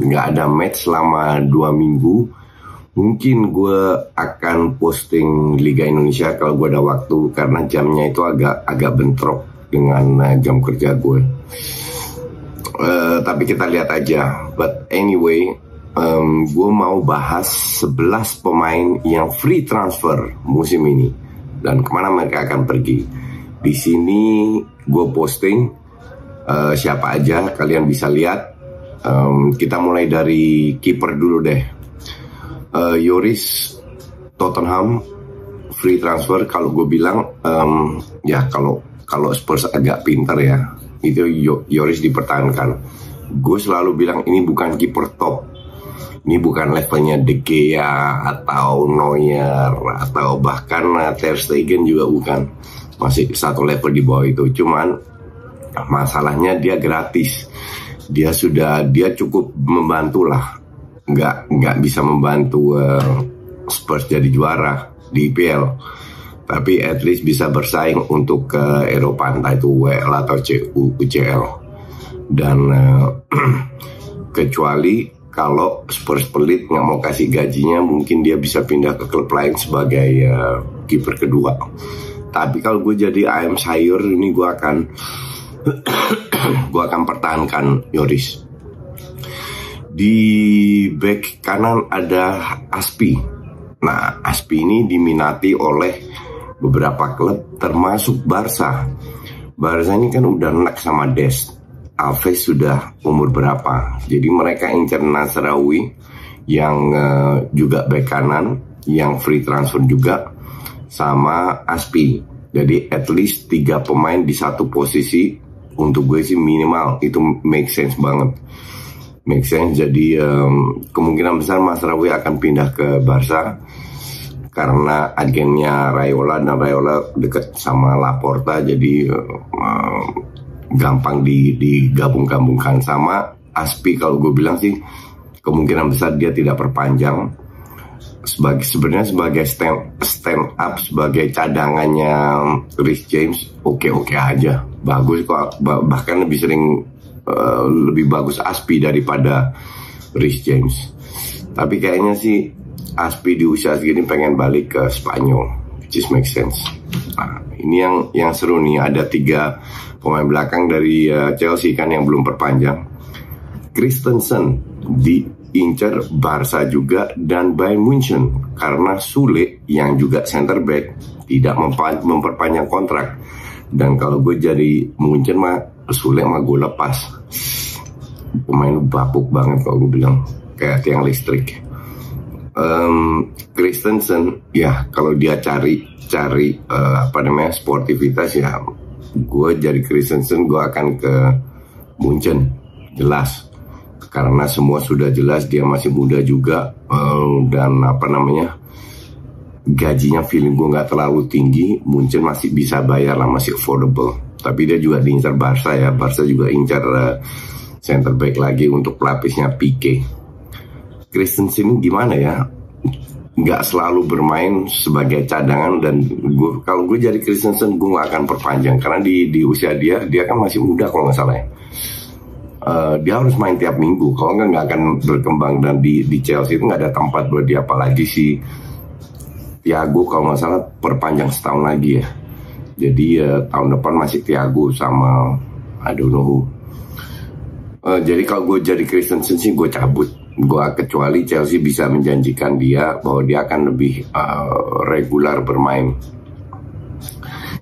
Nggak uh, ada match selama dua minggu. Mungkin gue akan posting Liga Indonesia kalau gue ada waktu karena jamnya itu agak agak bentrok dengan uh, jam kerja gue. Uh, tapi kita lihat aja. But anyway, um, gue mau bahas 11 pemain yang free transfer musim ini dan ke mana mereka akan pergi. Di sini gue posting uh, siapa aja kalian bisa lihat. Um, kita mulai dari kiper dulu deh. Uh, Yoris Tottenham free transfer. Kalau gue bilang um, ya kalau kalau Spurs agak pintar ya itu Yoris dipertahankan. Gue selalu bilang ini bukan kiper top. Ini bukan levelnya De Gea atau Neuer atau bahkan Ter Stegen juga bukan. Masih satu level di bawah itu. Cuman masalahnya dia gratis dia sudah dia cukup membantu lah nggak nggak bisa membantu uh, Spurs jadi juara di IPL tapi at least bisa bersaing untuk ke uh, Eropa entah itu WL atau UCL dan uh, kecuali kalau Spurs pelit nggak mau kasih gajinya mungkin dia bisa pindah ke klub lain sebagai uh, kiper kedua. Tapi kalau gue jadi ayam sayur ini gue akan gue akan pertahankan Yoris. Di back kanan ada Aspi. Nah, Aspi ini diminati oleh beberapa klub termasuk Barca. Barca ini kan udah enak sama Des. Alves sudah umur berapa? Jadi mereka incer Nasrawi yang uh, juga back kanan, yang free transfer juga sama Aspi. Jadi at least tiga pemain di satu posisi untuk gue sih minimal itu make sense banget. Make sense jadi um, kemungkinan besar Mas Rawi akan pindah ke Barca karena agennya Rayola dan Rayola deket sama Laporta jadi um, gampang di digabung-gabungkan sama. Aspi kalau gue bilang sih kemungkinan besar dia tidak perpanjang sebagai sebenarnya sebagai stand stand up sebagai cadangannya Rich James oke okay oke -okay aja. Bagus kok bahkan lebih sering uh, lebih bagus Aspi daripada Rich James. Tapi kayaknya sih Aspi di usia segini pengen balik ke Spanyol which is make sense. Nah, ini yang yang seru nih ada tiga pemain belakang dari uh, Chelsea kan yang belum perpanjang. Christensen di Inter, Barca juga dan Bayern Munchen karena Sule yang juga center back tidak memperpanjang kontrak. Dan kalau gue jadi Munchen mah Sule mah gue lepas. Pemain bapuk banget kalau gue bilang kayak tiang listrik. Um, Christensen ya kalau dia cari cari uh, apa namanya sportivitas ya gue jadi Christensen gue akan ke Munchen jelas karena semua sudah jelas dia masih muda juga um, dan apa namanya gajinya feeling gue nggak terlalu tinggi Munchen masih bisa bayar lah masih affordable. Tapi dia juga diincar Barca ya Barca juga incar uh, center back lagi untuk pelapisnya Pique. Christensen gimana ya? Nggak selalu bermain sebagai cadangan dan gue kalau gue jadi Christensen gue nggak akan perpanjang. Karena di di usia dia dia kan masih muda kalau nggak salah ya uh, dia harus main tiap minggu kalau nggak nggak akan berkembang dan di di Chelsea itu nggak ada tempat buat dia apalagi si Thiago kalau nggak salah perpanjang setahun lagi ya jadi uh, tahun depan masih Thiago sama I don't. Uh, jadi kalau gue jadi Christensen sih gue cabut gua kecuali Chelsea bisa menjanjikan dia bahwa dia akan lebih uh, regular bermain.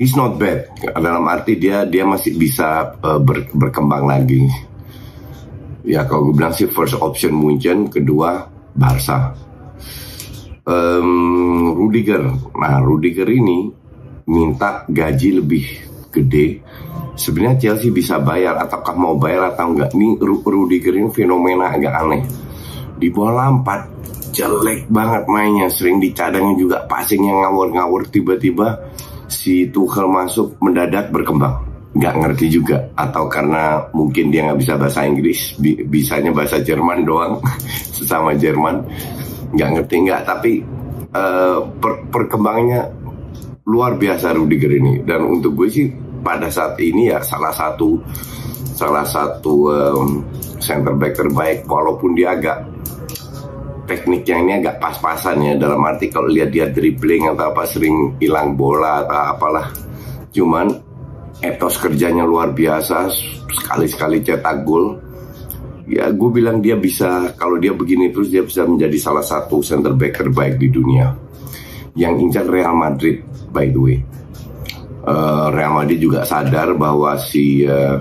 He's not bad dalam arti dia dia masih bisa uh, ber, berkembang lagi. Ya kalau gue bilang sih first option Munchen, kedua Barca. Um, Rudiger, nah Rudiger ini minta gaji lebih gede. Sebenarnya Chelsea bisa bayar ataukah mau bayar atau enggak? Ini Rudiger ini fenomena agak aneh. Di bola lampat jelek banget mainnya. Sering dicadangnya juga passingnya ngawur-ngawur tiba-tiba si Tuchel masuk mendadak berkembang nggak ngerti juga. Atau karena mungkin dia nggak bisa bahasa Inggris. Bi bisanya bahasa Jerman doang. Sesama Jerman. Nggak ngerti nggak. Tapi uh, per perkembangannya luar biasa Rudiger ini. Dan untuk gue sih pada saat ini ya salah satu salah satu um, center back terbaik. Walaupun dia agak tekniknya ini agak pas-pasan ya. Dalam arti kalau lihat dia dribbling atau apa sering hilang bola atau apalah. Cuman etos kerjanya luar biasa sekali-sekali cetak gol. Ya gue bilang dia bisa kalau dia begini terus dia bisa menjadi salah satu center back terbaik di dunia. Yang incar Real Madrid by the way. Uh, Real Madrid juga sadar bahwa si uh,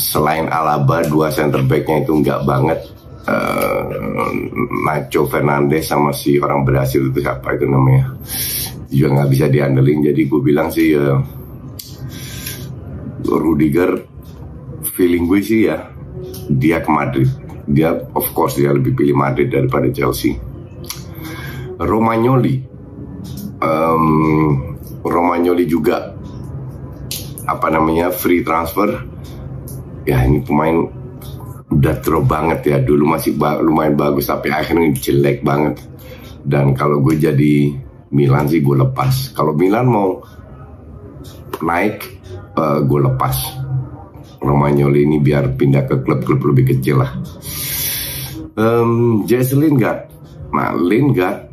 selain Alaba dua center backnya itu nggak banget. Uh, Nacho Fernandez sama si orang Brasil itu siapa itu namanya? Juga nggak bisa diandelin jadi gue bilang sih uh, Rudiger feeling gue sih ya dia ke Madrid. Dia of course dia lebih pilih Madrid daripada Chelsea. Romagnoli um, Romagnoli juga apa namanya free transfer. Ya ini pemain udah drop banget ya dulu masih ba lumayan bagus tapi akhirnya jelek banget. Dan kalau gue jadi Milan sih gue lepas. Kalau Milan mau naik uh, gue lepas Romagnoli ini biar pindah ke klub-klub lebih kecil lah um, Jesse Lingard nah Lingard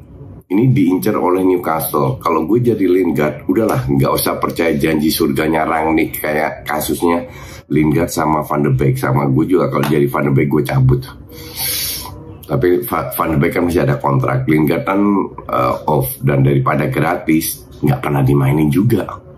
ini diincar oleh Newcastle. Kalau gue jadi Lingard, udahlah nggak usah percaya janji surganya Rangnick kayak kasusnya Lingard sama Van de Beek sama gue juga kalau jadi Van de Beek gue cabut. Tapi Van de Beek kan masih ada kontrak. Lingard kan uh, off dan daripada gratis nggak pernah dimainin juga.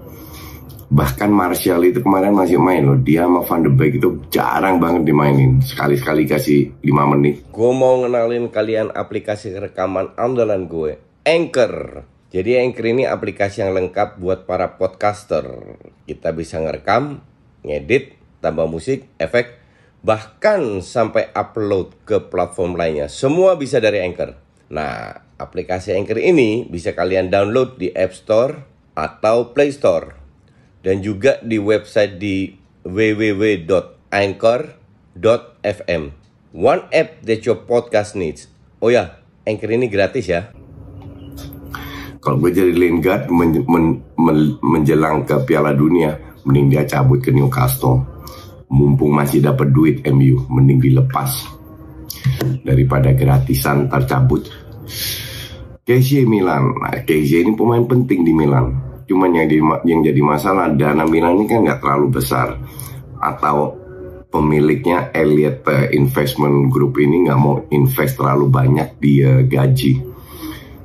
Bahkan Martial itu kemarin masih main loh. Dia sama Van de Beek itu jarang banget dimainin. Sekali-sekali kasih 5 menit. Gue mau ngenalin kalian aplikasi rekaman andalan gue. Anchor. Jadi Anchor ini aplikasi yang lengkap buat para podcaster. Kita bisa ngerekam, ngedit, tambah musik, efek, bahkan sampai upload ke platform lainnya. Semua bisa dari Anchor. Nah, aplikasi Anchor ini bisa kalian download di App Store atau Play Store dan juga di website di www.anchor.fm. One app that your podcast needs. Oh ya, Anchor ini gratis ya. Kalau gue jadi Lingard men, men, men, menjelang ke Piala Dunia, mending dia cabut ke Newcastle. Mumpung masih dapat duit MU, mending dilepas daripada gratisan tercabut. Kessie Milan, nah, ini pemain penting di Milan Cuman yang, di, yang jadi masalah dana Milan ini kan nggak terlalu besar atau pemiliknya Elliot Investment Group ini nggak mau invest terlalu banyak di uh, gaji.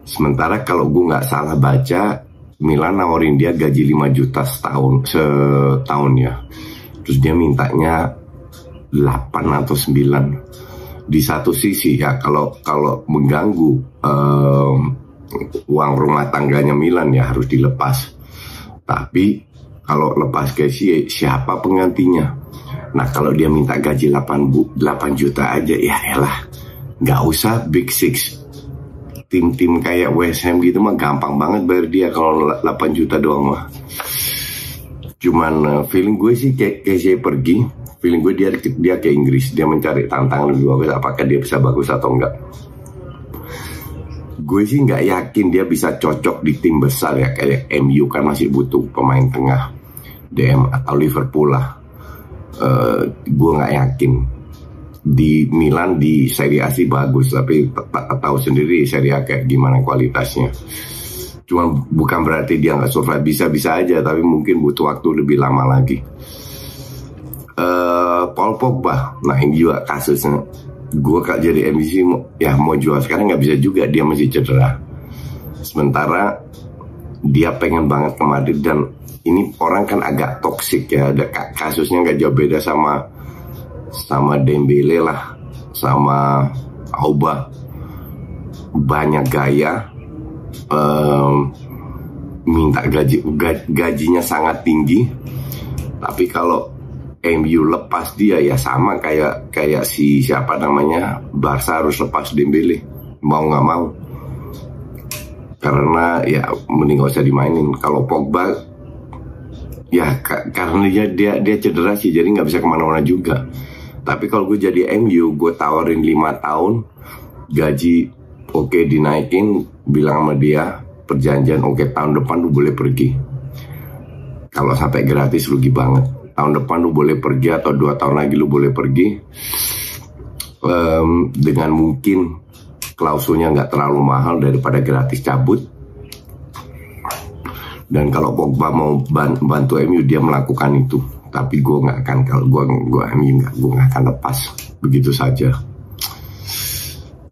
Sementara kalau gue nggak salah baca Milan nawarin dia gaji 5 juta setahun setahun ya. Terus dia mintanya 8 atau 9 di satu sisi ya kalau kalau mengganggu um, uang rumah tangganya Milan ya harus dilepas. Tapi kalau lepas gaji siapa penggantinya? Nah kalau dia minta gaji 8, bu, 8 juta aja ya elah. Nggak usah big six. Tim-tim kayak West gitu mah gampang banget bayar dia kalau 8 juta doang mah. Cuman uh, feeling gue sih kayak kayak pergi feeling gue dia dia ke Inggris. Dia mencari tantangan lebih bagus apakah dia bisa bagus atau enggak gue sih nggak yakin dia bisa cocok di tim besar ya kayak MU kan masih butuh pemain tengah DM atau Liverpool lah. Uh, gue nggak yakin. Di Milan di Serie A sih bagus tapi tahu sendiri Serie A kayak gimana kualitasnya. Cuma bukan berarti dia nggak survive. Bisa bisa aja tapi mungkin butuh waktu lebih lama lagi. Uh, Paul Pogba nah ini juga kasusnya gue kak jadi MC ya mau jual sekarang nggak bisa juga dia masih cedera. Sementara dia pengen banget ke Madrid dan ini orang kan agak toksik ya ada kasusnya nggak jauh beda sama sama Dembele lah sama Auba. Banyak gaya um, minta gaji gajinya sangat tinggi. Tapi kalau MU lepas dia ya sama kayak kayak si siapa namanya Barca harus lepas Dembele mau nggak mau. Karena ya mending gak usah dimainin. Kalau Pogba ya karena dia dia dia cedera sih jadi nggak bisa ke mana-mana juga. Tapi kalau gue jadi MU gue tawarin lima tahun gaji oke okay, dinaikin bilang sama dia perjanjian oke okay, tahun depan lu boleh pergi. Kalau sampai gratis rugi banget tahun depan lu boleh pergi atau dua tahun lagi lu boleh pergi um, dengan mungkin klausulnya nggak terlalu mahal daripada gratis cabut. Dan kalau Pogba mau bantu MU dia melakukan itu. Tapi gue nggak akan kalau gue gue nggak gue nggak akan lepas. Begitu saja.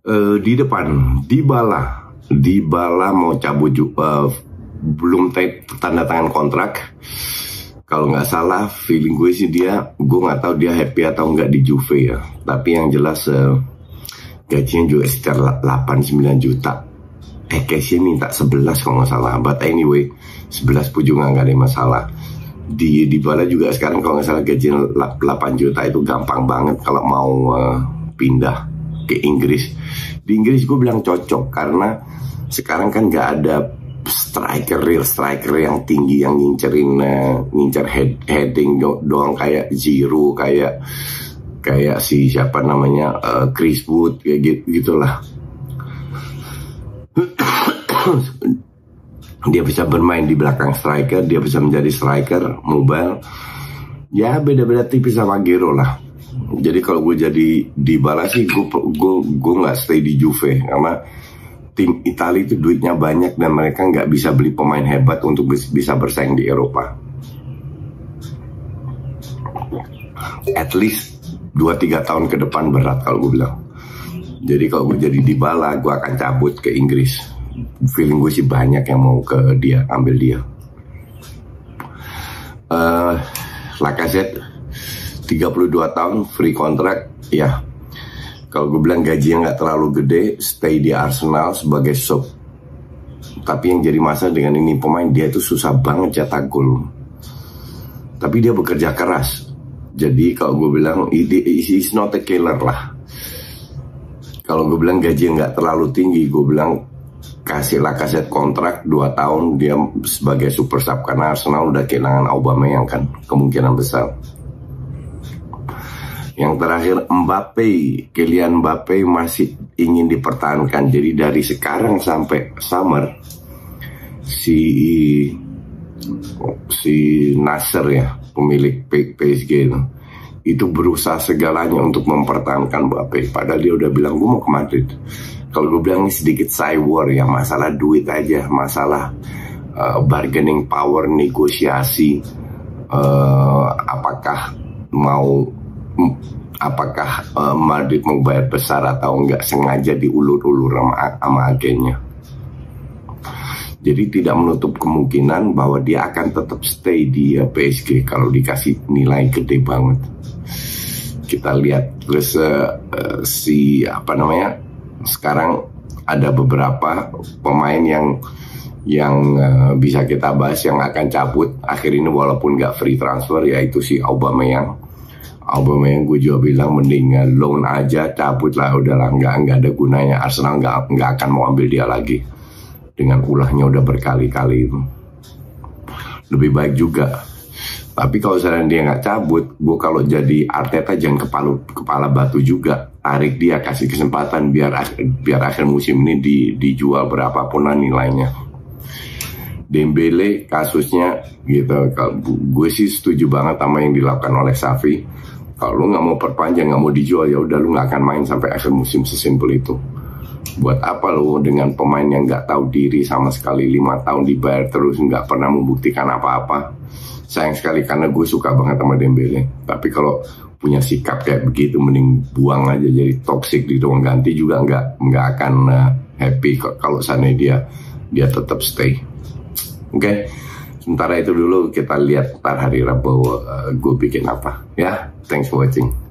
Uh, di depan di bala di bala mau cabut uh, belum tanda tangan kontrak kalau nggak salah feeling gue sih dia gue nggak tahu dia happy atau nggak di Juve ya. Tapi yang jelas uh, gajinya juga sekitar 8-9 juta. Eh cashnya minta 11 kalau nggak salah. But anyway 11 pun juga nggak ada masalah. Di di bala juga sekarang kalau nggak salah gajinya 8 juta itu gampang banget kalau mau uh, pindah ke Inggris. Di Inggris gue bilang cocok karena sekarang kan nggak ada striker real striker yang tinggi yang ngincerin uh, ngincer head, heading do, doang kayak Zero kayak kayak si siapa namanya uh, Chris Wood kayak gitu gitulah. Dia bisa bermain di belakang striker dia bisa menjadi striker mobile. Ya beda-beda tipis sama Gero lah. Jadi kalau gue jadi di balas sih gue gue gue nggak stay di Juve karena tim Italia itu duitnya banyak dan mereka nggak bisa beli pemain hebat untuk bisa bersaing di Eropa. At least 2-3 tahun ke depan berat kalau gue bilang. Jadi kalau gue jadi di bala, gue akan cabut ke Inggris. Feeling gue sih banyak yang mau ke dia, ambil dia. Uh, Lacazette 32 tahun free kontrak ya kalau gue bilang gajinya nggak terlalu gede, stay di Arsenal sebagai sub. Tapi yang jadi masalah dengan ini pemain dia itu susah banget cetak gol. Tapi dia bekerja keras. Jadi kalau gue bilang is not a killer lah. Kalau gue bilang gaji nggak terlalu tinggi, gue bilang kasih kaset kontrak 2 tahun dia sebagai super sub karena Arsenal udah kehilangan Aubameyang kan kemungkinan besar. Yang terakhir Mbappe, Kylian Mbappe masih ingin dipertahankan. Jadi dari sekarang sampai summer si si Nasser ya pemilik PSG itu itu berusaha segalanya untuk mempertahankan Mbappe. Padahal dia udah bilang gue mau ke Madrid. Kalau gue bilang ini sedikit war ya masalah duit aja, masalah uh, bargaining power, negosiasi, uh, apakah mau apakah uh, Madrid mau bayar besar atau enggak sengaja diulur-ulur sama, sama agennya. Jadi tidak menutup kemungkinan bahwa dia akan tetap stay di uh, PSG kalau dikasih nilai gede banget. Kita lihat terus uh, uh, si apa namanya sekarang ada beberapa pemain yang yang uh, bisa kita bahas yang akan cabut akhir ini walaupun nggak free transfer yaitu si Aubameyang yang gue juga bilang mending loan aja cabut lah. Udahlah nggak nggak ada gunanya. Arsenal nggak nggak akan mau ambil dia lagi. Dengan ulahnya udah berkali-kali. Itu lebih baik juga. Tapi kalau misalnya dia nggak cabut gue kalau jadi Arteta jangan kepala kepala batu juga. Tarik dia kasih kesempatan biar biar akhir musim ini di, dijual berapapun lah nilainya. Dembele kasusnya gitu. Gue sih setuju banget sama yang dilakukan oleh Safi kalau lu nggak mau perpanjang nggak mau dijual ya udah lu nggak akan main sampai akhir musim sesimpel itu. Buat apa lu dengan pemain yang nggak tahu diri sama sekali lima tahun dibayar terus nggak pernah membuktikan apa-apa? Sayang sekali karena gue suka banget sama Dembele. Tapi kalau punya sikap kayak begitu mending buang aja jadi toxic di ruang ganti juga nggak nggak akan uh, happy. Kalau sana dia dia tetap stay. Oke? okay? Sementara itu dulu kita lihat ntar hari Rabu uh, gue bikin apa ya? Thanks for watching